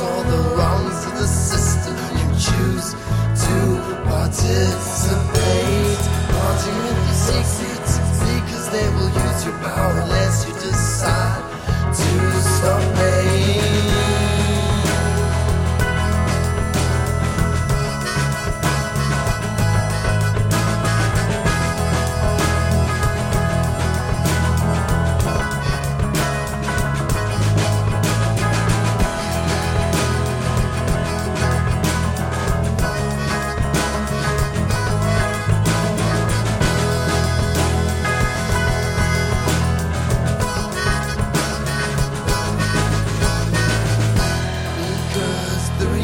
all the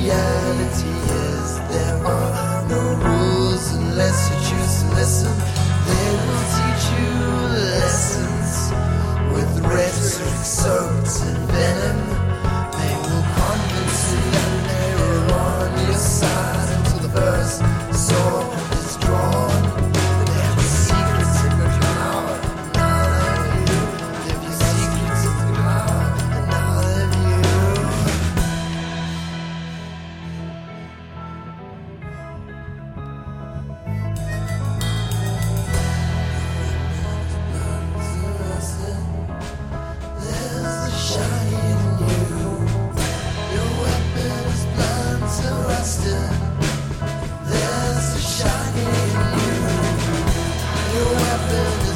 reality is there are no rules unless you choose to listen. They will teach. nothing